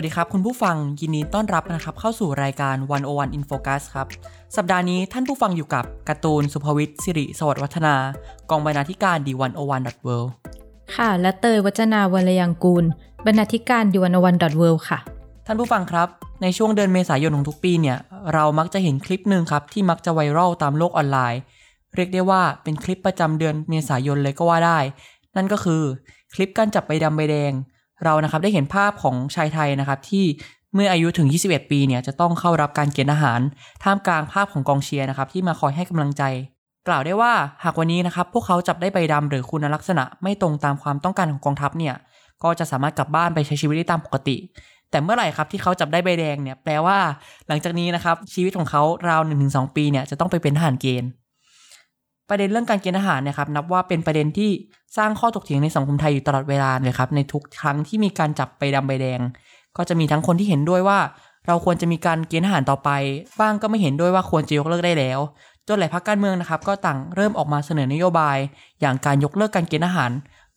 วัสดีครับ คุณผู้ฟังยินดีต้อนรับนะครับเข้าสู่รายการ 101 in Focus ครับ สัปดาห์นี้ท่านผู้ฟังอยู่กับการ์ตูนสุภวิทย์สิริสวัสดิ์วัฒนา กองบรรณาธิการดีวันโอวันดอทเวค่ะ และเตยวัจนาวรยังกูล บรรณาธิการดีวันโอวันดอทเวค่ะ ท่านผู้ฟังครับ ในช่วงเดือนเมษายนของทุกปีเนี่ย เรามักจะเห็นคลิปหนึ่งครับ ที่มักจะไวรัลตามโลกออนไลน์ เรียกได้ว่าเป็นคลิปประจำเดือนเมษายนเลยก็ว่าได้ นั่นก็คือคลิปการจับใบดำใบแดง เรานะครับได้เห็นภาพของชายไทยนะครับที่เมื่ออายุถึง 21 ปีเนี่ยจะต้องเข้ารับการเกณฑ์อาหาร ท่ามกลางภาพของกองเชียร์นะครับที่มาคอยให้กำลังใจ กล่าวได้ว่าหากวันนี้นะครับพวกเขาจับได้ใบดำหรือคุณลักษณะไม่ตรงตามความต้องการของกองทัพเนี่ยก็จะสามารถกลับบ้านไปใช้ชีวิตได้ตามปกติ แต่เมื่อไหร่ครับที่เขาจับได้ใบแดงเนี่ยแปลว่า หลังจากนี้นะครับชีวิตของเขาราว1-2 ปีเนี่ยจะต้องไปเป็นทหารเกณฑ์ ประเด็นเรื่องการเกณฑ์ทหารนะครับนับว่าเป็นประเด็นที่สร้างข้อถกเถียงในสังคมไทยอยู่ตลอดเวลาเลยครับในทุกครั้งที่มีการจับใบดำใบแดง ก็จะมีทั้งคนที่เห็นด้วยว่า เราควรจะมีการเกณฑ์ทหารต่อไป บ้างก็ไม่เห็นด้วยว่าควรจะยกเลิกได้แล้ว จนหลายพรรคการเมืองนะครับก็ต่างเริ่มออกมาเสนอนโยบาย อย่างการยกเลิกการเกณฑ์ทหาร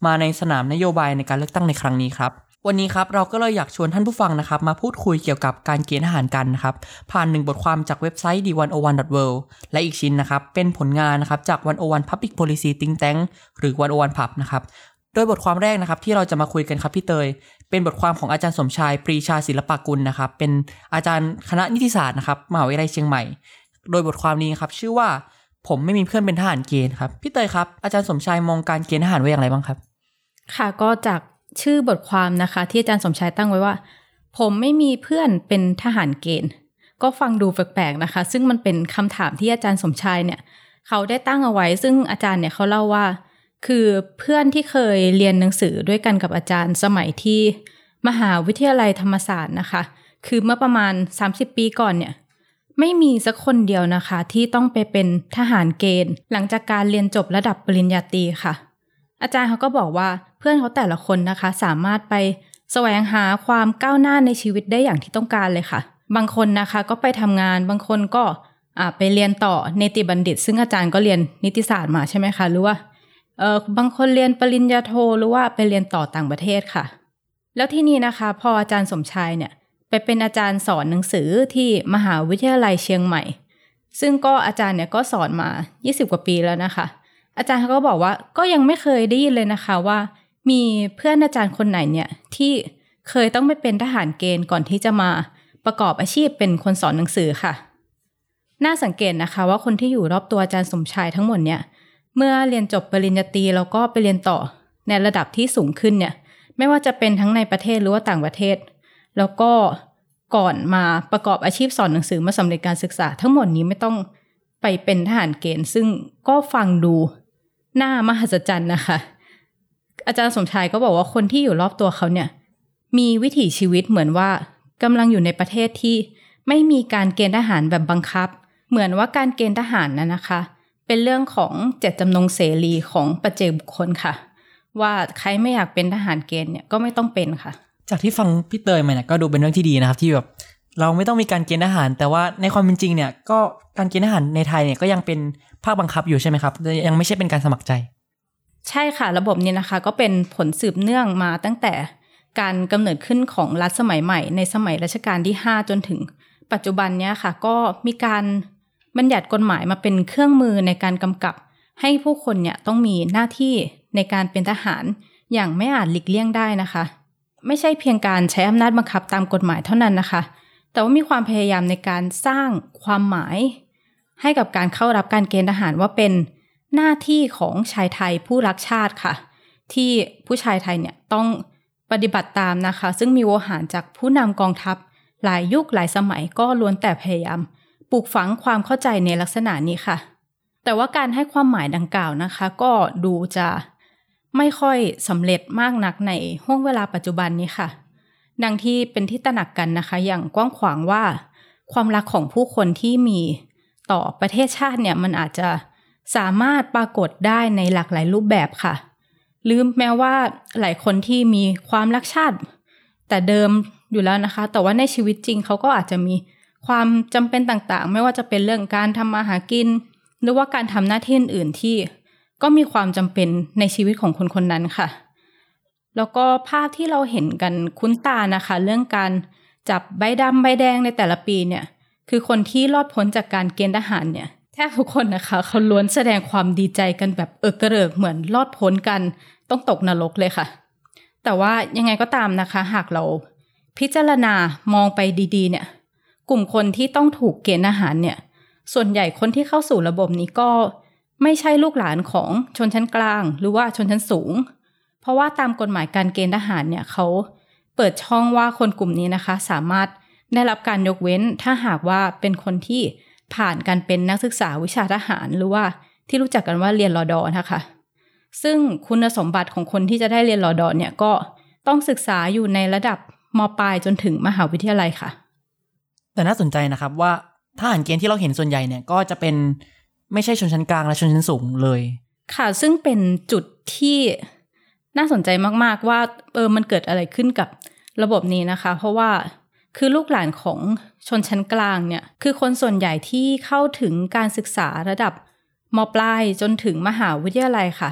มาในสนามนโยบายในการเลือกตั้งในครั้งนี้ครับ วันนี้ครับเราก็เลยอยากชวนท่านผู้ฟังนะครับ มาพูดคุยเกี่ยวกับการเกณฑ์ทหารกันนะครับ ผ่านหนึ่งบทความจากเว็บไซต์ d101.world และอีกชิ้นนะครับ เป็นผลงานนะครับจาก 101 Public Policy Think Tank หรือ 101 Pub นะครับ โดยบทความแรกนะครับที่เราจะมาคุยกันครับพี่เตย เป็นบทความของอาจารย์สมชายปรีชาศิลปากุลนะครับ เป็นอาจารย์คณะนิติศาสตร์นะครับมหาวิทยาลัยเชียงใหม่ โดยบทความนี้ครับชื่อว่าผมไม่มีเพื่อนเป็นทหารเกณฑ์ครับพี่เตยครับอาจารย์สมชายมองการเกณฑ์ทหารไว้อย่างไรบ้างครับ ค่ะก็จาก ชื่อบทความนะคะ ที่อาจารย์สมชายตั้งไว้ว่า ผมไม่มีเพื่อนเป็นทหารเกณฑ์ ก็ฟังดูแปลกๆนะคะ ซึ่งมันเป็นคำถามที่อาจารย์สมชายเนี่ย เขาได้ตั้งเอาไว้ ซึ่งอาจารย์เนี่ยเขาเล่าว่า คือเพื่อนที่เคยเรียนหนังสือด้วยกันกับอาจารย์สมัยที่มหาวิทยาลัยธรรมศาสตร์นะคะ คือเมื่อประมาณ 30 ปีก่อนเนี่ยไม่มีสักคนเดียวนะคะ ที่ต้องไปเป็นทหารเกณฑ์ หลังจากการเรียนจบระดับปริญญาตรีค่ะ อาจารย์เขาก็บอกว่า พื่อนเขาแต่ละคนนะคะ สามารถไปแสวงหาความก้าวหน้าในชีวิตได้อย่างที่ต้องการเลยค่ะ บางคนนะคะก็ไปทำงาน บางคนก็ไปเรียนต่อเนติบัณฑิต ซึ่งอาจารย์ก็เรียนนิติศาสตร์มาใช่ไหมคะ หรือว่าเออบางคนเรียนปริญญาโทหรือว่าไปเรียนต่อต่างประเทศค่ะ แล้วที่นี่นะคะ พออาจารย์สมชายเนี่ยไปเป็นอาจารย์สอนหนังสือที่มหาวิทยาลัยเชียงใหม่ ซึ่งก็อาจารย์เนี่ยก็สอนมา 20 กว่าปีแล้วนะคะ อาจารย์เขาก็บอกว่าก็ยังไม่เคยได้ยินเลยนะคะว่า มีเพื่อนอาจารย์คนไหนเนี่ยที่เคยต้องไปเป็นทหารเกณฑ์ก่อนที่จะมาประกอบอาชีพเป็นคนสอนหนังสือค่ะ น่าสังเกตนะคะว่าคนที่อยู่รอบตัวอาจารย์สมชายทั้งหมดเนี่ย เมื่อเรียนจบปริญญาตรีแล้วก็ไปเรียนต่อในระดับที่สูงขึ้นเนี่ย ไม่ว่าจะเป็นทั้งในประเทศหรือว่าต่างประเทศ แล้วก็ก่อนมาประกอบอาชีพสอนหนังสือมาสำเร็จการศึกษา ทั้งหมดนี้ไม่ต้องไปเป็นทหารเกณฑ์ ซึ่งก็ฟังดูน้ามหัศจรรย์นะคะ อาจารย์สมชายก็บอกว่าคนที่อยู่รอบตัวเขาเนี่ย มีวิถีชีวิตเหมือนว่ากำลังอยู่ในประเทศที่ไม่มีการเกณฑ์ทหารแบบบังคับ เหมือนว่าการเกณฑ์ทหารนะนะคะ เป็นเรื่องของเจตจำนงเสรีของประเจกบุคคลค่ะ ว่าใครไม่อยากเป็นทหารเกณฑ์เนี่ยก็ไม่ต้องเป็นค่ะ จากที่ฟังพี่เตยมาเนี่ยก็ดูเป็นเรื่องที่ดีนะครับที่แบบเราไม่ต้องมีการเกณฑ์ทหาร แต่ว่าในความเป็นจริงเนี่ยก็การเกณฑ์ทหารในไทยเนี่ยก็ยังเป็นภาคบังคับอยู่ใช่ไหมครับ ยังไม่ใช่เป็นการสมัครใจ ใช่ค่ะระบบนี้นะคะ ก็เป็นผลสืบเนื่องมาตั้งแต่การกำเนิดขึ้นของรัฐสมัยใหม่ ในสมัยรัชกาลที่ 5 จนถึง ปัจจุบันเนี้ยค่ะ ก็มีการบัญญัติกฎหมายมาเป็นเครื่องมือในการกำกับ ให้ผู้คนเนี่ยต้องมีหน้าที่ในการเป็นทหารอย่างไม่อาจหลีกเลี่ยงได้นะคะ ไม่ใช่เพียงการใช้อำนาจบังคับตามกฎหมายเท่านั้นนะคะ แต่ว่ามีความพยายามในการสร้างความหมาย ให้กับการเข้ารับการเกณฑ์ทหารว่าเป็น หน้าที่ของชายไทยผู้รักชาติค่ะ ที่ผู้ชายไทยเนี่ยต้องปฏิบัติตามนะคะ ซึ่งมีโวหารจากผู้นำกองทัพ หลายยุคหลายสมัยก็ล้วนแต่พยายามปลูกฝังความเข้าใจในลักษณะนี้ค่ะ แต่ว่าการให้ความหมายดังกล่าวนะคะ ก็ดูจะไม่ค่อยสำเร็จมากนักในห่วงเวลาปัจจุบันนี้ค่ะ ดังที่เป็นที่ตระหนักกันนะคะ อย่างกว้างขวางว่า ความรักของผู้คนที่มีต่อประเทศชาติเนี่ยมันอาจจะ สามารถปรากฏได้ในหลากหลายรูปแบบค่ะ หรือแม้ว่าหลายคนที่มีความรักชาติ แต่เดิมอยู่แล้วนะคะ แต่ว่าในชีวิตจริงเขาก็อาจจะมีความจำเป็นต่างๆ ไม่ว่าจะเป็นเรื่องการทำมาหากิน หรือว่าการทำหน้าที่อื่นๆที่ ก็มีความจำเป็นในชีวิตของคนคนนั้นค่ะ แล้วก็ภาพที่เราเห็นกันคุ้นตานะคะ เรื่องการจับใบดำใบแดงในแต่ละปีเนี่ย คือคนที่รอดพ้นจากการเกณฑ์ทหารเนี่ย แทบทุกคนนะคะ เขาล้วนแสดงความดีใจกันแบบเออกระเริกเหมือนรอดพ้นกัน ต้องตกนรกเลยค่ะ แต่ว่ายังไงก็ตามนะคะ หากเราพิจารณามองไปดีๆ เนี่ย กลุ่มคนที่ต้องถูกเกณฑ์อาหารเนี่ย ส่วนใหญ่คนที่เข้าสู่ระบบนี้ก็ไม่ใช่ลูกหลานของชนชั้นกลาง หรือว่าชนชั้นสูง เพราะว่าตามกฎหมายการเกณฑ์ทหารเนี่ยเขาเปิดช่องว่าคนกลุ่มนี้นะคะ สามารถได้รับการยกเว้นถ้าหากว่าเป็นคนที่ ผ่านการเป็นนักศึกษาวิชาทหารหรือว่าที่รู้จักกันว่าเรียนรอดอนะคะซึ่งคุณสมบัติของคนที่จะได้เรียนรอดอเนี่ยก็ต้องศึกษาอยู่ในระดับมปลายจนถึงมหาวิทยาลัยค่ะ แต่น่าสนใจนะครับว่าทหารเกณฑ์ที่เราเห็นส่วนใหญ่เนี่ยก็จะเป็นไม่ใช่ชนชั้นกลางและชนชั้นสูงเลย ค่ะซึ่งเป็นจุดที่น่าสนใจมากๆว่าเออมันเกิดอะไรขึ้นกับระบบนี้นะคะ เพราะว่า คือลูกหลานของชนชั้นกลางเนี่ย คือคนส่วนใหญ่ที่เข้าถึงการศึกษาระดับมปลายจนถึงมหาวิทยาลัยค่ะ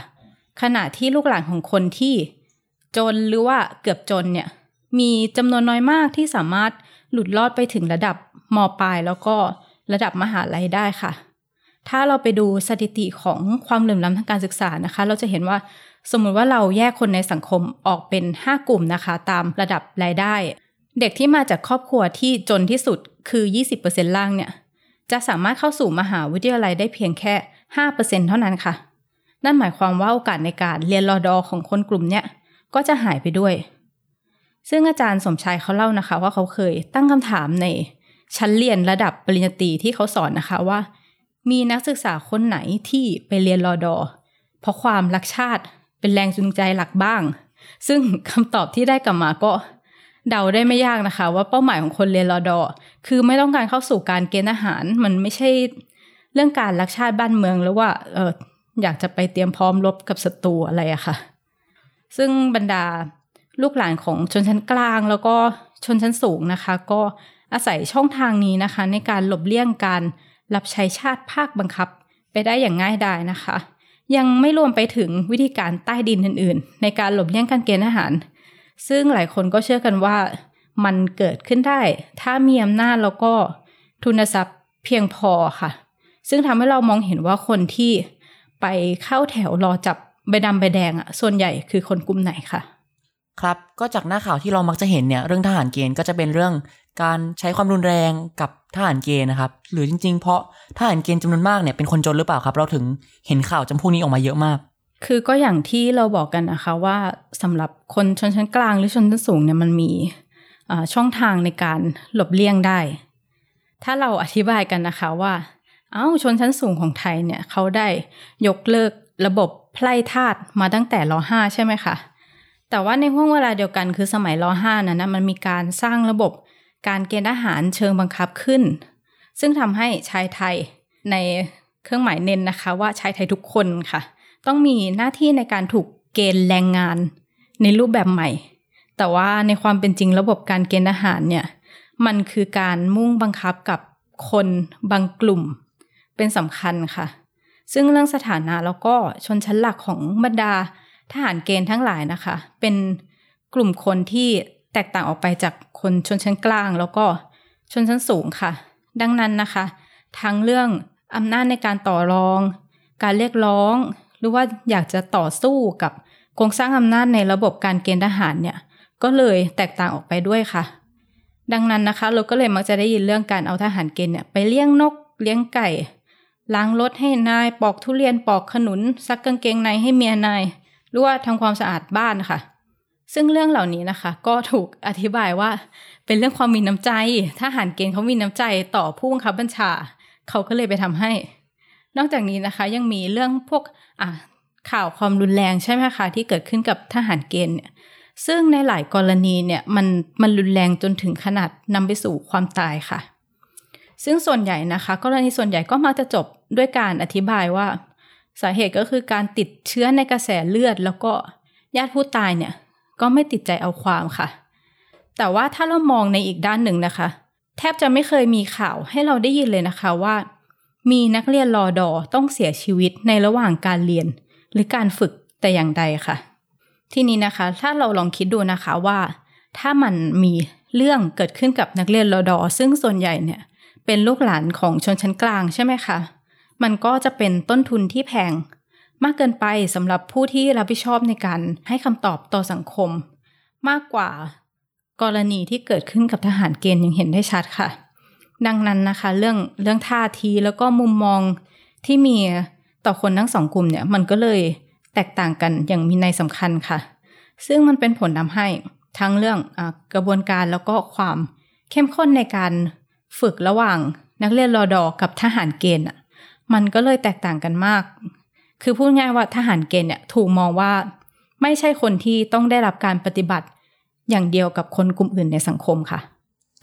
ขณะที่ลูกหลานของคนที่จนหรือว่าเกือบจนเนี่ย มีจำนวนน้อยมากที่สามารถหลุดรอดไปถึงระดับมปลายแล้วก็ระดับมหาลัยได้ค่ะ ถ้าเราไปดูสถิติของความเหลื่อมล้ำทางการศึกษานะคะ เราจะเห็นว่าสมมุติว่าเราแยกคนในสังคมออกเป็น 5 กลุ่มนะคะ ตามระดับรายได้ เด็กที่มาจากครอบครัวที่จนที่สุดคือ 20%ล่างเนี่ย จะสามารถเข้าสู่มหาวิทยาลัยได้เพียงแค่ 5%เท่านั้นค่ะ นั่นหมายความว่าโอกาสในการเรียนรอดอของคนกลุ่มเนี้ยก็จะหายไปด้วย ซึ่งอาจารย์สมชายเขาเล่านะคะ ว่าเขาเคยตั้งคำถามในชั้นเรียนระดับปริญญาตรีที่เขาสอนนะคะว่า มีนักศึกษาคนไหนที่ไปเรียนรอดอเพราะความรักชาติเป็นแรงจูงใจหลักบ้าง ซึ่งคำตอบที่ได้กลับมาก็ เดาได้ไม่ยากนะคะ ว่าเป้าหมายของคนเรียนรอดอคือไม่ต้องการเข้าสู่การเกณฑ์อาหาร มันไม่ใช่เรื่องการรักชาติบ้านเมืองหรือว่าเอออยากจะไปเตรียมพร้อมรบกับศัตรูอะไรอะค่ะ ซึ่งบรรดาลูกหลานของชนชั้นกลาง แล้วก็ชนชั้นสูงนะคะ ก็อาศัยช่องทางนี้นะคะ ในการหลบเลี่ยงการรับใช้ชาติภาคบังคับไปได้อย่างง่ายดายนะคะ ยังไม่รวมไปถึงวิธีการใต้ดินอื่น ๆ ในการหลบเลี่ยงการเกณฑ์อาหาร ซึ่งหลายคนก็เชื่อกันว่ามันเกิดขึ้นได้ ถ้ามีอำนาจแล้วก็ทุนทรัพย์เพียงพอค่ะ ซึ่งทำให้เรามองเห็นว่าคนที่ไปเข้าแถวรอจับใบดำใบแดงอะส่วนใหญ่คือคนกลุ่มไหนคะครับก็จากหน้าข่าวที่เรามักจะเห็นเนี่ยเรื่องทหารเกณฑ์ก็จะเป็นเรื่องการใช้ความรุนแรงกับทหารเกณฑ์นะครับ หรือจริง ๆ เพราะทหารเกณฑ์จำนวนมากเนี่ยเป็นคนจนหรือเปล่าครับ เราถึงเห็นข่าวจำพวกนี้ออกมาเยอะมาก คือก็อย่างที่เราบอกกันนะคะว่าสำหรับคนชนชั้นกลางหรือชนชั้นสูงเนี่ยมันมีช่องทางในการหลบเลี่ยงได้ ถ้าเราอธิบายกันนะคะว่าเอ้าชนชั้นสูงของไทยเนี่ยเขาได้ยกเลิกระบบไพร่ทาสมาตั้งแต่รห้าใช่ไหมคะแต่ว่าในห่วงเวลาเดียวกันคือสมัยรห้านั้นนะมันมีการสร้างระบบการเกณฑ์ทหารเชิงบังคับขึ้น ซึ่งทำให้ชายไทยในเครื่องหมายเน้นนะคะ ว่าชายไทยทุกคนค่ะ ต้องมีหน้าที่ในการถูกเกณฑ์แรงงานในรูปแบบใหม่ แต่ว่าในความเป็นจริงระบบการเกณฑ์ทหารเนี่ย มันคือการมุ่งบังคับกับคนบางกลุ่มเป็นสำคัญค่ะ ซึ่งเรื่องสถานะแล้วก็ชนชั้นหลักของบรรดาทหารเกณฑ์ทั้งหลายนะคะ เป็นกลุ่มคนที่แตกต่างออกไปจากคนชนชั้นกลาง แล้วก็ชนชั้นสูงค่ะ ดังนั้นนะคะ ทั้งเรื่องอำนาจในการต่อรอง การเรียกร้อง หรือว่าอยากจะต่อสู้กับโครงสร้างอำนาจในระบบการเกณฑ์ทหารเนี่ย ก็เลยแตกต่างออกไปด้วยค่ะ ดังนั้นนะคะ เราก็เลยมักจะได้ยินเรื่องการเอาทหารเกณฑ์เนี่ยไปเลี้ยงนกเลี้ยงไก่ ล้างรถให้นายปอกทุเรียนปอกขนุน ซักกางเกงในให้เมียนายหรือว่าทำความสะอาดบ้านค่ะ ซึ่งเรื่องเหล่านี้นะคะ ก็ถูกอธิบายว่า เป็นเรื่องความมีน้ำใจทหารเกณฑ์เขามีน้ำใจต่อผู้บังคับบัญชา เขาก็เลยไปทำให้ นอกจากนี้นะคะยังมีเรื่องพวกข่าวความรุนแรงใช่ไหมคะที่เกิดขึ้นกับทหารเกณฑ์เนี่ยซึ่งในหลายกรณีเนี่ยมันมันรุนแรงจนถึงขนาดนำไปสู่ความตายค่ะ ซึ่งส่วนใหญ่นะคะ กรณีส่วนใหญ่ก็มักจะจบด้วยการอธิบายว่า สาเหตุก็คือการติดเชื้อในกระแสเลือด แล้วก็ญาติผู้ตายเนี่ยก็ไม่ติดใจเอาความค่ะ แต่ว่าถ้าเรามองในอีกด้านหนึ่งนะคะ แทบจะไม่เคยมีข่าวให้เราได้ยินเลยนะคะว่า มีนักเรียนรอดอต้องเสียชีวิตในระหว่างการเรียน หรือการฝึกแต่อย่างใดค่ะ ที่นี้นะคะ ถ้าเราลองคิดดูนะคะว่า ถ้ามันมีเรื่องเกิดขึ้นกับนักเรียนรอดอซึ่งส่วนใหญ่เนี่ย เป็นลูกหลานของชนชั้นกลางใช่ไหมคะ มันก็จะเป็นต้นทุนที่แพง มากเกินไปสำหรับผู้ที่รับผิดชอบในการให้คำตอบต่อสังคม มากกว่ากรณีที่เกิดขึ้นกับทหารเกณฑ์ยังเห็นได้ชัดค่ะ ดังนั้นนะคะ เรื่องเรื่องท่าทีแล้วก็มุมมองที่มีต่อคนทั้งสองกลุ่มเนี่ย มันก็เลยแตกต่างกันอย่างมีในยสำคัญค่ะ ซึ่งมันเป็นผลทำให้ทั้งเรื่องอกระบวนการแล้วก็ความเข้มข้นในการฝึกระหว่างนักเรียนรอดอกับทหารเกณฑ์มันก็เลยแตกต่างกันมาก คือพูดง่ายว่าทหารเกณฑ์เนี่ยถูกมองว่าไม่ใช่คนที่ต้องได้รับการปฏิบัติอย่างเดียวกับคนกลุ่มอื่นในสังคมค่ะ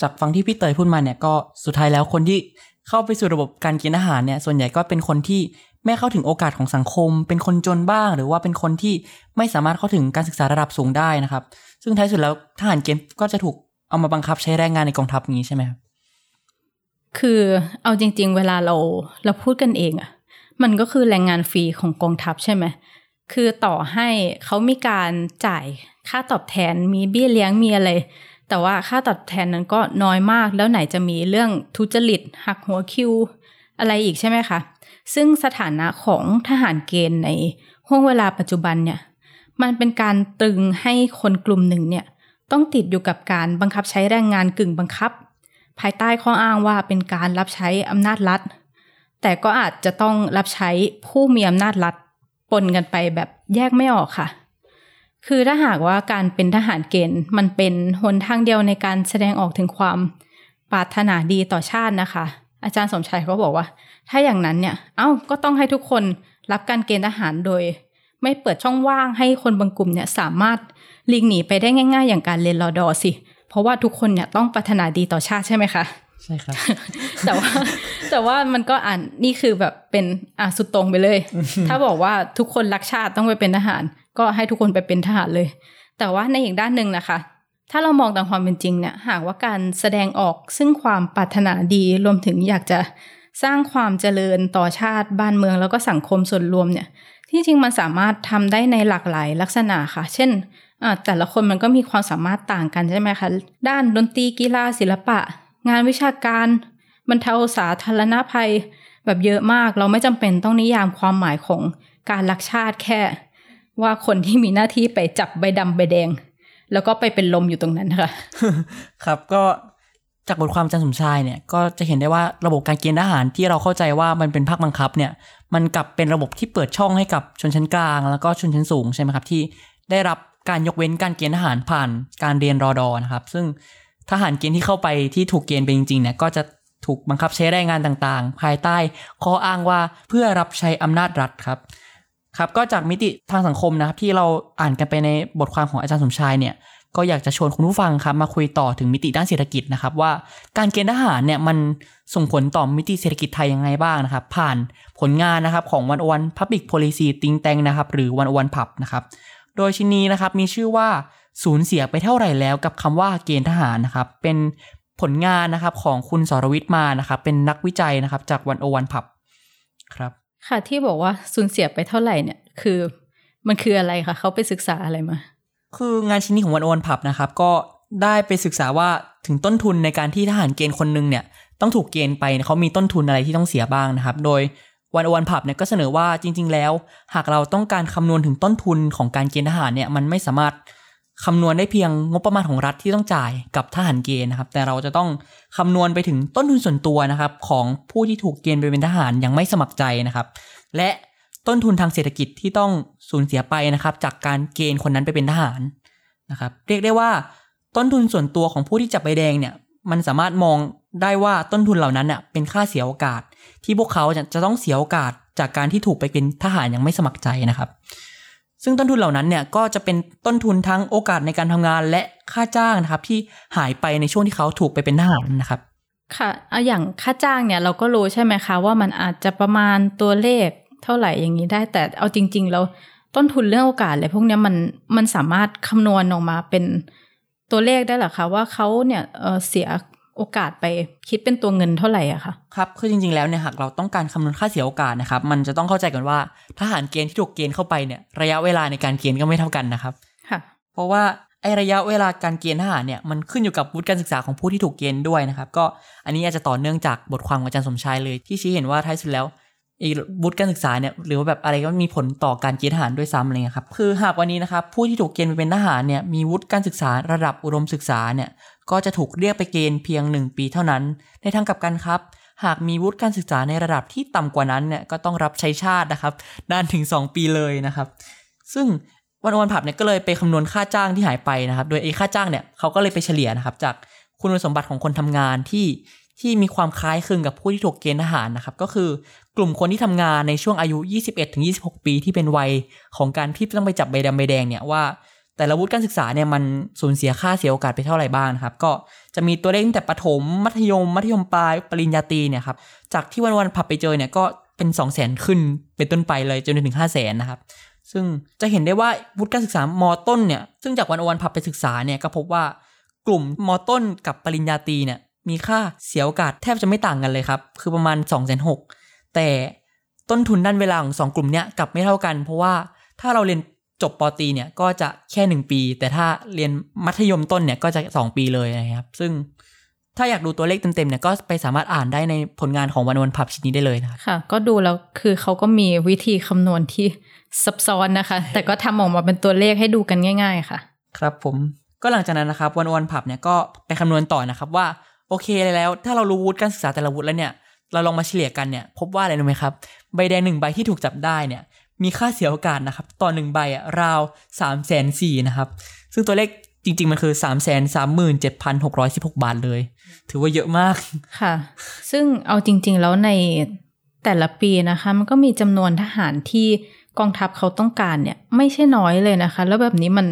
จากฟังที่พี่เตยพูดมาเนี่ยก็สุดท้ายแล้วคนที่เข้าไปสู่ระบบการกณฑ์ทหารเนี่ยส่วนใหญ่ก็เป็นคนที่ไม่เข้าถึงโอกาสของสังคม เป็นคนจนบ้าง หรือว่าเป็นคนที่ไม่สามารถเข้าถึงการศึกษาระดับสูงได้นะครับ ซึ่งท้ายสุดแล้วทหารเกณฑ์ก็จะถูกเอามาบังคับใช้แรงงานในกองทัพนี้ใช่ไหมครับคือเอาจริง ๆ เวลาเราเราพูดกันเองอะมันก็คือแรงงานฟรีของกองทัพใช่ไหมคือต่อให้เขามีการจ่ายค่าตอบแทนมีเบี้ยเลี้ยงมีอะไร แต่ว่าค่าตอบแทนนั้นก็น้อยมากแล้วไหนจะมีเรื่องทุจริต หักหัวคิว อะไรอีกใช่ไหมคะซึ่งสถานะของทหารเกณฑ์ในห่วงเวลาปัจจุบันเนี่ยมันเป็นการตรึงให้คนกลุ่มหนึ่งเนี่ยต้องติดอยู่กับการบังคับใช้แรงงานกึ่งบังคับ ภายใต้ข้ออ้างว่าเป็นการรับใช้อำนาจรัฐ แต่ก็อาจจะต้องรับใช้ผู้มีอำนาจรัฐปนกันไปแบบแยกไม่ออกค่ะ คือถ้าหากว่าการเป็นทหารเกณฑ์มันเป็นหนทางเดียวในการแสดงออกถึงความปรารถนาดีต่อชาตินะคะ อาจารย์สมชัยเขาบอกว่า ถ้าอย่างนั้นเนี่ย เอ้าก็ต้องให้ทุกคนรับการเกณฑ์ทหารโดย ไม่เปิดช่องว่างให้คนบางกลุ่มเนี่ยสามารถหลีกหนีไปได้ง่าย ๆ อย่างการเรียนรอดอสิ เพราะว่าทุกคนเนี่ยต้องปรารถนาดีต่อชาติใช่ไหมคะใช่ครับ แต่ว่าแต่ว่ามันก็อ่านนี่คือแบบเป็นอ่าสุดตรงไปเลย ถ้าบอกว่าทุกคนรักชาติต้องไปเป็นทหาร ก็ให้ทุกคนไปเป็นทหารเลย แต่ว่าในอีกด้านหนึ่งนะคะ ถ้าเรามองตามความเป็นจริงเนี่ยหากว่าการแสดงออกซึ่งความปรารถนาดีรวมถึงอยากจะสร้างความเจริญต่อชาติบ้านเมืองแล้วก็สังคมส่วนรวมเนี่ย ที่จริงมันสามารถทำได้ในหลากหลายลักษณะค่ะ เช่นแต่ละคนมันก็มีความสามารถต่างกันใช่ไหมคะ ด้านดนตรีกีฬาศิลปะ งานวิชาการบรรเทาสาธารณภัย แบบเยอะมาก เราไม่จำเป็นต้องนิยามความหมายของการรักชาติแค่ ว่าคนที่มีหน้าที่ไปจับใบดำใบแดง แล้วก็ไปเป็นลมอยู่ตรงนั้นค่ะ ครับก็จากบทความอาจารย์สมชายเนี่ยก็จะเห็นได้ว่าระบบการเกณฑ์ทหารที่เราเข้าใจว่ามันเป็นภาคบังคับเนี่ย มันกลับเป็นระบบที่เปิดช่องให้กับชนชั้นกลาง แล้วก็ชนชั้นสูงใช่ไหมครับที่ได้รับการยกเว้นการเกณฑ์ทหารผ่านการเรียนรอดอนะครับ ซึ่งทหารเกณฑ์ที่เข้าไปที่ถูกเกณฑ์ไปจริงๆเนี่ยก็จะถูกบังคับใช้แรงงานต่างๆ ภายใต้ข้ออ้างว่าเพื่อรับใช้อำนาจรัฐครับ ครับก็จากมิติทางสังคมนะครับที่เราอ่านกันไปในบทความของอาจารย์สมชายเนี่ยก็อยากจะชวนคุณผู้ฟังครับมาคุยต่อถึงมิติด้านเศรษฐกิจนะครับว่าการเกณฑ์ทหารเนี่ยมันส่งผลต่อมิติเศรษฐกิจไทยยังไงบ้างนะครับ ผ่านผลงานนะครับของวันวัน Public Policy ติงแตงนะครับหรือวันวันพับนะครับโดยชิ้นนี้นะครับมีชื่อว่าสูญเสียไปเท่าไหร่แล้วกับคำว่าเกณฑ์ทหารนะครับเป็นผลงานนะครับของคุณสรวิทย์มานะครับเป็นนักวิจัยนะครับจากวันโอวันพับครับ ค่ะที่บอกว่าสูญเสียไปเท่าไหร่เนี่ย คือมันคืออะไรคะเขาไปศึกษาอะไรมา คืองานชิ้นนี้ของวันโอวันพับนะครับ ก็ได้ไปศึกษาว่าถึงต้นทุนในการที่ทหารเกณฑ์คนหนึงเนี่ย ต้องถูกเกณฑ์ไปเขามีต้นทุนอะไรที่ต้องเสียบ้างนะครับ โดยวันโอวันพับเนี่ยก็เสนอว่าจริง ๆ แล้ว หากเราต้องการคำนวณถึงต้นทุนของการเกณฑ์ทหารเนี่ยมันไม่สามารถ คำนวณได้เพียงงบประมาณของรัฐที่ต้องจ่ายกับทหารเกณฑ์นะครับ แต่เราจะต้องคำนวณไปถึงต้นทุนส่วนตัวนะครับ ของผู้ที่ถูกเกณฑ์ไปเป็นทหารย่างไม่สมัครใจนะครับ และต้นทุนทางเศรษฐกิจที่ต้องสูญเสียไปนะครับ จากการเกณฑ์คนนั้นไปเป็นทหารนะครับ เรียกได้ว่าต้นทุนส่วนตัวของผู้ที่จับใบแดงเนี่ย มันสามารถมองได้ว่าต้นทุนเหล่านั้นเน่ะเป็นค่าเสียโอกาส ที่พวกเขาจะจะต้องเสียโอกาสจากการที่ถูกไปเป็นทหารย่างไม่สมัครใจนะครับ ซึ่งต้นทุนเหล่านั้นเนี่ยก็จะเป็นต้นทุนทั้งโอกาสในการทำงานและค่าจ้างนะครับ ที่หายไปในช่วงที่เขาถูกไปเป็นทหารนะครับ ค่ะเอาอย่างค่าจ้างเนี่ยเราก็รู้ใช่ไหมคะ ว่ามันอาจจะประมาณตัวเลขเท่าไหร่อย่างนี้ได้ แต่เอาจริง ๆ แล้วต้นทุนเรื่องโอกาสอะไรพวกนี้มันมันสามารถคำนวณออกมาเป็นตัวเลขได้หรอคะว่าเขาเนี่ยเเสีย โอกาสไปคิดเป็นตัวเงินเท่าไหร่อะคะครับคือจริงๆแล้วเนี่ยหากเราต้องการคำนวณค่าเสียโอกาสนะครับ มันจะต้องเข้าใจกันว่าทหารเกณฑ์ที่ถูกเกณฑ์เข้าไปเนี่ยระยะเวลาในการเกณฑ์ก็ไม่เท่ากันนะครับค่ะเพราะว่าไอระยะเวลาการเกณฑ์ทหารเนี่ยมันขึ้นอยู่กับวุฒิการศึกษาของผู้ที่ถูกเกณฑ์ด้วยนะครับก็อันนี้อาจจะต่อเนื่องจากบทความของอาจารย์สมชายเลยที่ชี้เห็นว่าท้ายสุดแล้วไอ้วุฒิการศึกษาเนี่ยหรือว่าแบบอะไรก็มีผลต่อการเกณฑ์ทหารด้วยซ้ำอะไรเงี้ยครับคือหากวันนี้นะครับผู้ที่ถูกเกณฑ์ไปเป็นทหารเนี่ยมีวุฒิการศึกษาระดับอุดมศึกษาเนี่ย ก็จะถูกเรียกไปเกณฑ์เพียง 1 ปีเท่านั้น ในทางกลับกันครับ หากมีวุฒิการศึกษาในระดับที่ต่ำกว่านั้นเนี่ยก็ต้องรับใช้ชาตินะครับนานถึง 2 ปีเลยนะครับ ซึ่งวันวันผับเนี่ยก็เลยไปคำนวณค่าจ้างที่หายไปนะครับ โดยไอ้ค่าจ้างเนี่ยเขาก็เลยไปเฉลี่ยนะครับ จากคุณสมบัติของคนทำงานที่ที่มีความคล้ายคลึงกับผู้ที่ถูกเกณฑ์ทหารนะครับ ก็คือกลุ่มคนที่ทำงานในช่วงอายุ 21-26 ปีที่เป็นวัยของการที่ต้องไปจับใบดำใบแดงเนี่ยว่า แต่ละวุฒิการศึกษาเนี่ยมันสูญเสียค่าเสียโอกาสไปเท่าไหร่บ้างครับ ก็จะมีตัวเลขตั้งแต่ประถมมัธยม มัธยมปลายปริญญาตรีเนี่ยครับจากที่วันวันผับไปเจอเนี่ยก็เป็น2 0 0 0 0 0ขึ้นเป็นต้นไปเลยจนถึง 5 0 0 0 0นนะครับซึ่งจะเห็นได้ว่าวุฒิการศึกษามต้นเนี่ยซึ่งจากวันวันผับไปศึกษาเนี่ยก็พบว่ากลุ่มมต้นกับปริญญาตรีเนี่ยมีค่าเสียโอกาสแทบจะไม่ต่างกันเลยครับคือประมาณ2องแสนหแต่ต้นทุนด้านเวลาของสองกลุ่มเนี้ยกลับไม่เท่ากัน เพราะว่าถ้าเราเรียน จบปตรีเนี่ยก็จะแค่หนึ่งปี แต่ถ้าเรียนมัธยมต้นเนี่ยก็จะสองปีเลยนะครับ ซึ่งถ้าอยากดูตัวเลขเต็มๆเนี่ยก็ไปสามารถอ่านได้ในผลงานของวันวันผับชิ้นนี้ได้เลยนะครับค่ะ ก็ดูแล้วคือเขาก็มีวิธีคำนวณที่ซับซ้อนนะคะ แต่ก็ทำออกมาเป็นตัวเลขให้ดูกันง่าย ๆ ค่ะ ครับผมก็หลังจากนั้นนะครับวันวันผับเนี่ยก็ไปคำนวณต่อนะครับว่าโอเคแล้ว ถ้าเรารู้วุฒิการศึกษาแต่ละวุฒิแล้วเนี่ยเราลองมาเฉลี่ยกันเนี่ยพบว่าอะไรรู้ไหมครับใบแดงหนึ่งใบที่ถูกจับได้เนี่ย มีค่าเสียโอกาสนะครับ ต่อหนึ่งใบอะราวสามแสนสี่นะครับ ซึ่งตัวเลขจริง ๆ มันคือสามแสนสามหมื่นเจ็ดพันหกร้อยสิบหกบาทเลย ถือว่าเยอะมากค่ะ ซึ่งเอาจริง ๆ แล้วในแต่ละปีนะคะ มันก็มีจำนวนทหารที่กองทัพเขาต้องการเนี่ย ไม่ใช่น้อยเลยนะคะ แล้วแบบนี้มัน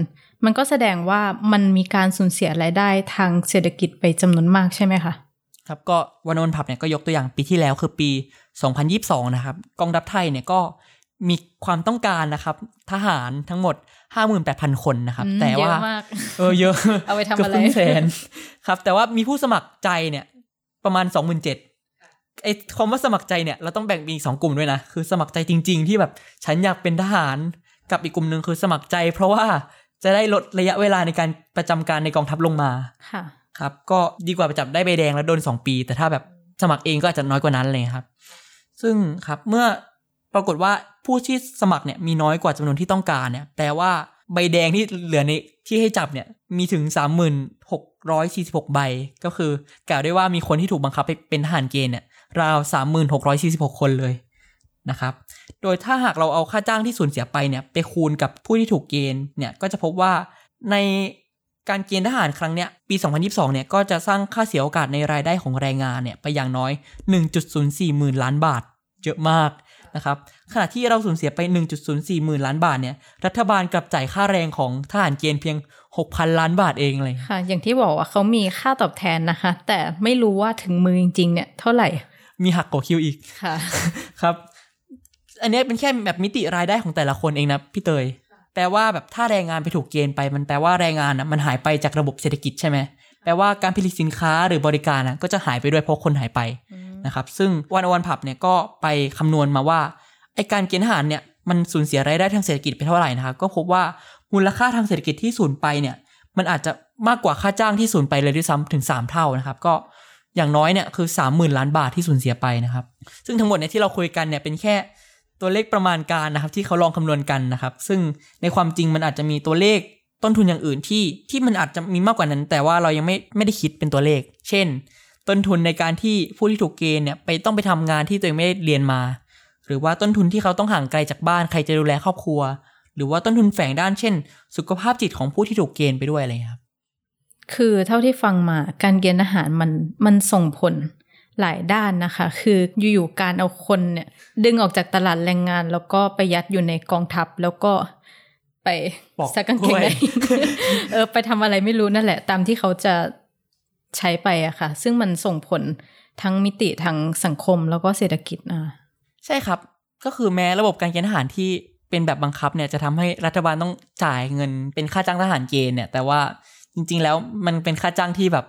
มันก็แสดงว่ามันมีการสูญเสียรายได้ทางเศรษฐกิจไปจำนวนมากใช่ไหมคะครับก็วันวันผับเนี่ยก็ยกตัวอย่างปีที่แล้วคือปี 2022 นะครับ กองทัพไทยเนี่ยก็ มีความต้องการนะครับ ทหารทั้งหมด 58,000 คนนะครับอืมแต่ว่าเยอะมากเออเยอะเอาไปทำกืบอะไรครึ่งแสนครับ แต่ว่ามีผู้สมัครใจเนี่ย ประมาณ 27,000ไอ้คำว่าสมัครใจเนี่ยเราต้องแบ่งเป็นอีกสองกลุ่มด้วยนะ คือสมัครใจจริง ๆ ที่แบบฉันอยากเป็นทหารกับอีกกลุ่มหนึ่งคือสมัครใจ เพราะว่าจะได้ลดระยะเวลาในการประจำการในกองทัพลงมาค่ะครับ ก็ดีกว่าไปจับได้ใบแดงแล้วโดน 2 ปี แต่ถ้าแบบสมัครเองก็อาจจะน้อยกว่านั้นเลยครับ ซึ่งครับเมื่อ ปรากฏว่าผู้ที่สมัครเนี่ยมีน้อยกว่าจำนวนที่ต้องการเนี่ยแปลว่าใบแดงที่เหลือในที่ให้จับเนี่ยมีถึง 3646 ใบ ก็คือกล่าวได้ว่ามีคนที่ถูกบังคับไปเป็นทหารเกณฑ์เนี่ยราว 3646 คนเลยนะครับ โดยถ้าหากเราเอาค่าจ้างที่สูญเสียไปเนี่ยไปคูณกับผู้ที่ถูกเกณฑ์เนี่ยก็จะพบว่าในการเกณฑ์ทหารครั้งเนี้ยปี 2022 เนี่ยก็จะสร้างค่าเสียโอกาสในรายได้ของแรงงานเนี่ยไปอย่างน้อย 1.04หมื่นล้านบาท เยอะมาก นะครับขณะที่เราสูญเสียไป 1.04หมื่นล้านบาทเนี่ยรัฐบาลกลับจ่ายค่าแรงของทหารเกณฑ์เพียง 6,000 ล้านบาทเองเลยค่ะ อย่างที่บอกว่าเขามีค่าตอบแทนนะคะ แต่ไม่รู้ว่าถึงมือจริงๆเนี่ยเท่าไหร่ มีหักกว่าคิวอีกค่ะครับ อันนี้เป็นแค่แบบมิติรายได้ของแต่ละคนเองนะพี่เตยแปลว่าแบบถ้าแรงงานไปถูกเกณฑ์ไป มันแปลว่าแรงงานอะมันหายไปจากระบบเศรษฐกิจใช่ไหมแปลว่าการผลิตสินค้าหรือบริการอะก็จะหายไปด้วยเพราะคนหายไป นะครับซึ่งวันอวันผับเนี่ยก็ไปคำนวณมาว่าไอการเกณฑ์ทหารเนี่ยมันสูญเสียรายได้ทางเศรษฐกิจไปเท่าไหร่นะครับก็พบว่ามูลค่าทางเศรษฐกิจที่สูญไปเนี่ยมันอาจจะมากกว่าค่าจ้างที่สูญไปเลยด้วยซ้ำถึง 3 เท่านะครับก็อย่างน้อยเนี่ยคือ 30,000 ล้านบาทที่สูญเสียไปนะครับ ซึ่งทั้งหมดเนี่ยที่เราคุยกันเนี่ยเป็นแค่ตัวเลขประมาณการนะครับ ที่เขาลองคำนวณกันนะครับ ซึ่งในความจริงมันอาจจะมีตัวเลขต้นทุนอย่างอื่นที่ที่มันอาจจะมีมากกว่านั้น แต่ว่าเรายังไม่ไม่ได้คิดเป็นตัวเลข เช่น ต้นทุนในการที่ผู้ที่ถูกเกณฑ์เนี่ยไปต้องไปทำงานที่ตัวเองไม่ได้เรียนมา หรือว่าต้นทุนที่เขาต้องห่างไกลจากบ้านใครจะดูแลครอบครัว หรือว่าต้นทุนแฝงด้านเช่น สุขภาพจิตของผู้ที่ถูกเกณฑ์ไปด้วยอะไรอย่างเงี้ยครับคือเท่าที่ฟังมาการเกณฑ์อาหารมันมันส่งผลหลายด้านนะคะ คืออยู่ๆการเอาคนเนี่ยดึงออกจากตลาดแรงงาน แล้วก็ไปยัดอยู่ในกองทัพแล้วก็ไปปอกซักกางเกงกล้วยในเออไปทำอะไรไม่รู้นั่นแหละ ตามที่เขาจะ ใช้ไปอะค่ะ ซึ่งมันส่งผลทั้งมิติทางสังคมแล้วก็เศรษฐกิจนะใช่ครับ ก็คือแม้ระบบการเกณฑ์ทหารที่เป็นแบบบังคับเนี่ยจะทำให้รัฐบาลต้องจ่ายเงินเป็นค่าจ้างทหารเกณฑ์เนี่ย แต่ว่าจริง ๆ แล้วมันเป็นค่าจ้างที่แบบ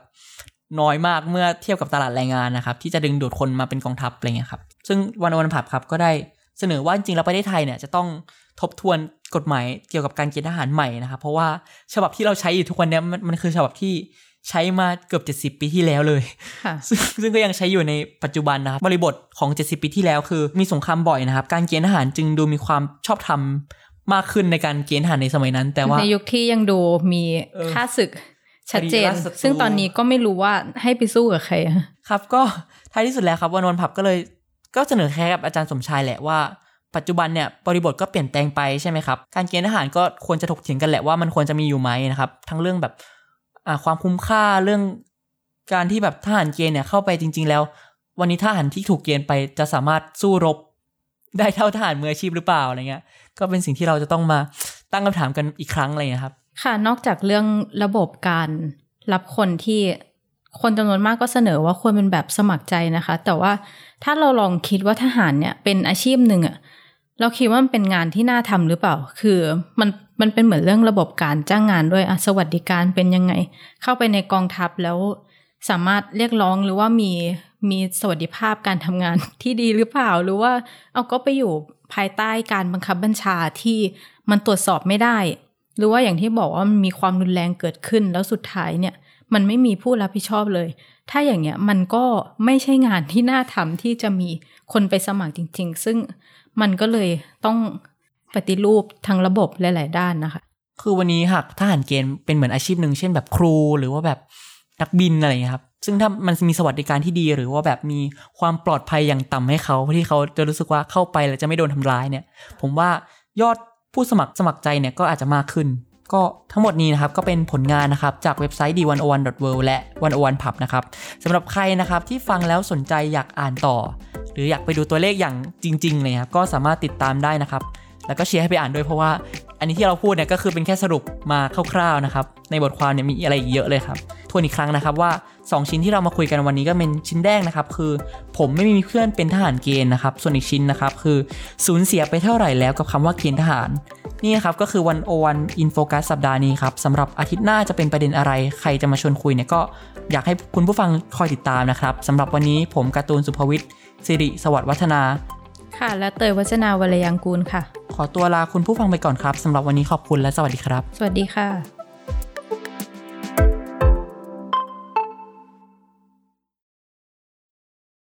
น้อยมากเมื่อเทียบกับตลาดแรงงานนะครับ ที่จะดึงดูดคนมาเป็นกองทัพอะไรเงี้ยครับ ซึ่งวันวันผับครับก็ได้เสนอว่าจริงๆแล้วประเทศไทยเนี่ยจะต้องทบทวนกฎหมายเกี่ยวกับการเกณฑ์ทหารใหม่นะครับ เพราะว่าฉบับที่เราใช้อยู่ทุกวันนี้มันมันคือฉบับที่ ใช้มาเกือบ 70 ปีที่แล้วเลยค่ะซึ่งซึ่งก็ยังใช้อยู่ในปัจจุบันนะครับบริบทของ 70 ปีที่แล้วคือ มีสงครามบ่อยนะครับ การเกณฑ์ทหารจึงดูมีความชอบธรรมมากขึ้นในการเกณฑ์ทหารในสมัยนั้น แต่ว่าในยุคที่ยังดูมีเออค่าศึกชัดเจนคดีราชศัตรูซึ่งตอนนี้ก็ไม่รู้ว่าให้ไปสู้กับใครอะครับ ก็ท้ายที่สุดแล้วครับวันวันผับก็เลย ก็เสนอแค่กับอาจารย์สมชายแหละว่าปัจจุบันเนี่ยบริบทก็เปลี่ยนแปลงไปใช่ไหมครับ การเกณฑ์ทหารก็ควรจะถกเถียงกันแหละว่ามันควรจะมีอยู่ไหมนะครับ ทั้งเรื่องแบบ อ่าความคุ้มค่าเรื่องการที่แบบทหารเกณฑ์เนี่ยเข้าไปจริง ๆ แล้ว วันนี้ทหารที่ถูกเกณฑ์ไปจะสามารถสู้รบได้เท่าทหารมืออาชีพหรือเปล่าอะไรเงี้ย ก็เป็นสิ่งที่เราจะต้องมาตั้งคำถามกันอีกครั้งเลยนะครับ ค่ะ นอกจากเรื่องระบบการรับคนที่คนจำนวนมากก็เสนอว่าควรเป็นแบบสมัครใจนะคะ แต่ว่าถ้าเราลองคิดว่าทหารเนี่ยเป็นอาชีพหนึ่งอะ เราคิดว่ามันเป็นงานที่น่าทำหรือเปล่า คือมันมันเป็นเหมือนเรื่องระบบการจ้างงานด้วยอะสวัสดิการเป็นยังไง เข้าไปในกองทัพแล้วสามารถเรียกร้องหรือว่ามีมีสวัสดิภาพการทำงานที่ดีหรือเปล่า หรือว่าเอาก็ไปอยู่ภายใต้การบังคับบัญชาที่มันตรวจสอบไม่ได้ หรือว่าอย่างที่บอกว่ามันมีความรุนแรงเกิดขึ้นแล้วสุดท้ายเนี่ย มันไม่มีผู้รับผิดชอบเลย ถ้าอย่างเงี้ยมันก็ไม่ใช่งานที่น่าทำที่จะมีคนไปสมัครจริง ๆ ซึ่ง มันก็เลยต้องปฏิรูปทั้งระบบหลาย ๆ ด้านนะคะ คือวันนี้หากทหารเกณฑ์เป็นเหมือนอาชีพหนึ่งเช่นแบบครูหรือว่าแบบนักบินอะไรอย่างเงี้ยครับ ซึ่งถ้ามันมีสวัสดิการที่ดีหรือว่าแบบมีความปลอดภัยอย่างต่ำให้เขาเพื่อที่เขาจะรู้สึกว่าเข้าไปแล้วจะไม่โดนทำร้ายเนี่ย ผมว่ายอดผู้สมัครสมัครใจเนี่ยก็อาจจะมากขึ้น ก็ทั้งหมดนี้นะครับก็เป็นผลงานนะครับจากเว็บไซต์ d101.world และ 101 pub นะครับสำหรับใครนะครับที่ฟังแล้วสนใจอยากอ่านต่อ หรืออยากไปดูตัวเลขอย่างจริงๆเลยครับก็สามารถติดตามได้นะครับ แล้วก็เชียร์ให้ไปอ่านด้วยเพราะว่า อันนี้ที่เราพูดเนี่ยก็คือเป็นแค่สรุปมาคร่าวๆนะครับ ในบทความเนี่ยมีอะไรเยอะเลยครับทวนอีกครั้งนะครับว่า 2 ชิ้นที่เรามาคุยกันวันนี้ก็เป็นชิ้นแรกนะครับ คือผมไม่มีเพื่อนเป็นทหารเกณฑ์นะครับ ส่วนอีกชิ้นนะครับคือสูญเสียไปเท่าไหร่แล้วกับคำว่าเกณฑ์ทหารนี่นะครับก็คือวันโอวันอินโฟกัสสัปดาห์นี้ครับสำหรับอาทิตย์หน้าจะเป็นประเด็นอะไร ใครจะมาชวนคุยเนี่ยก็อยากให้คุณผู้ฟังคอยติดตามนะครับสำหรับวันนี้ผมการ์ตูนสุภวิทย์ สิริสวัสดิ์วัฒนา ค่ะ และเตยวัจนาวรยังกูลค่ะ ขอตัวลาคุณผู้ฟังไปก่อนครับสำหรับวันนี้ขอบคุณและสวัสดีครับ สวัสดีค่ะ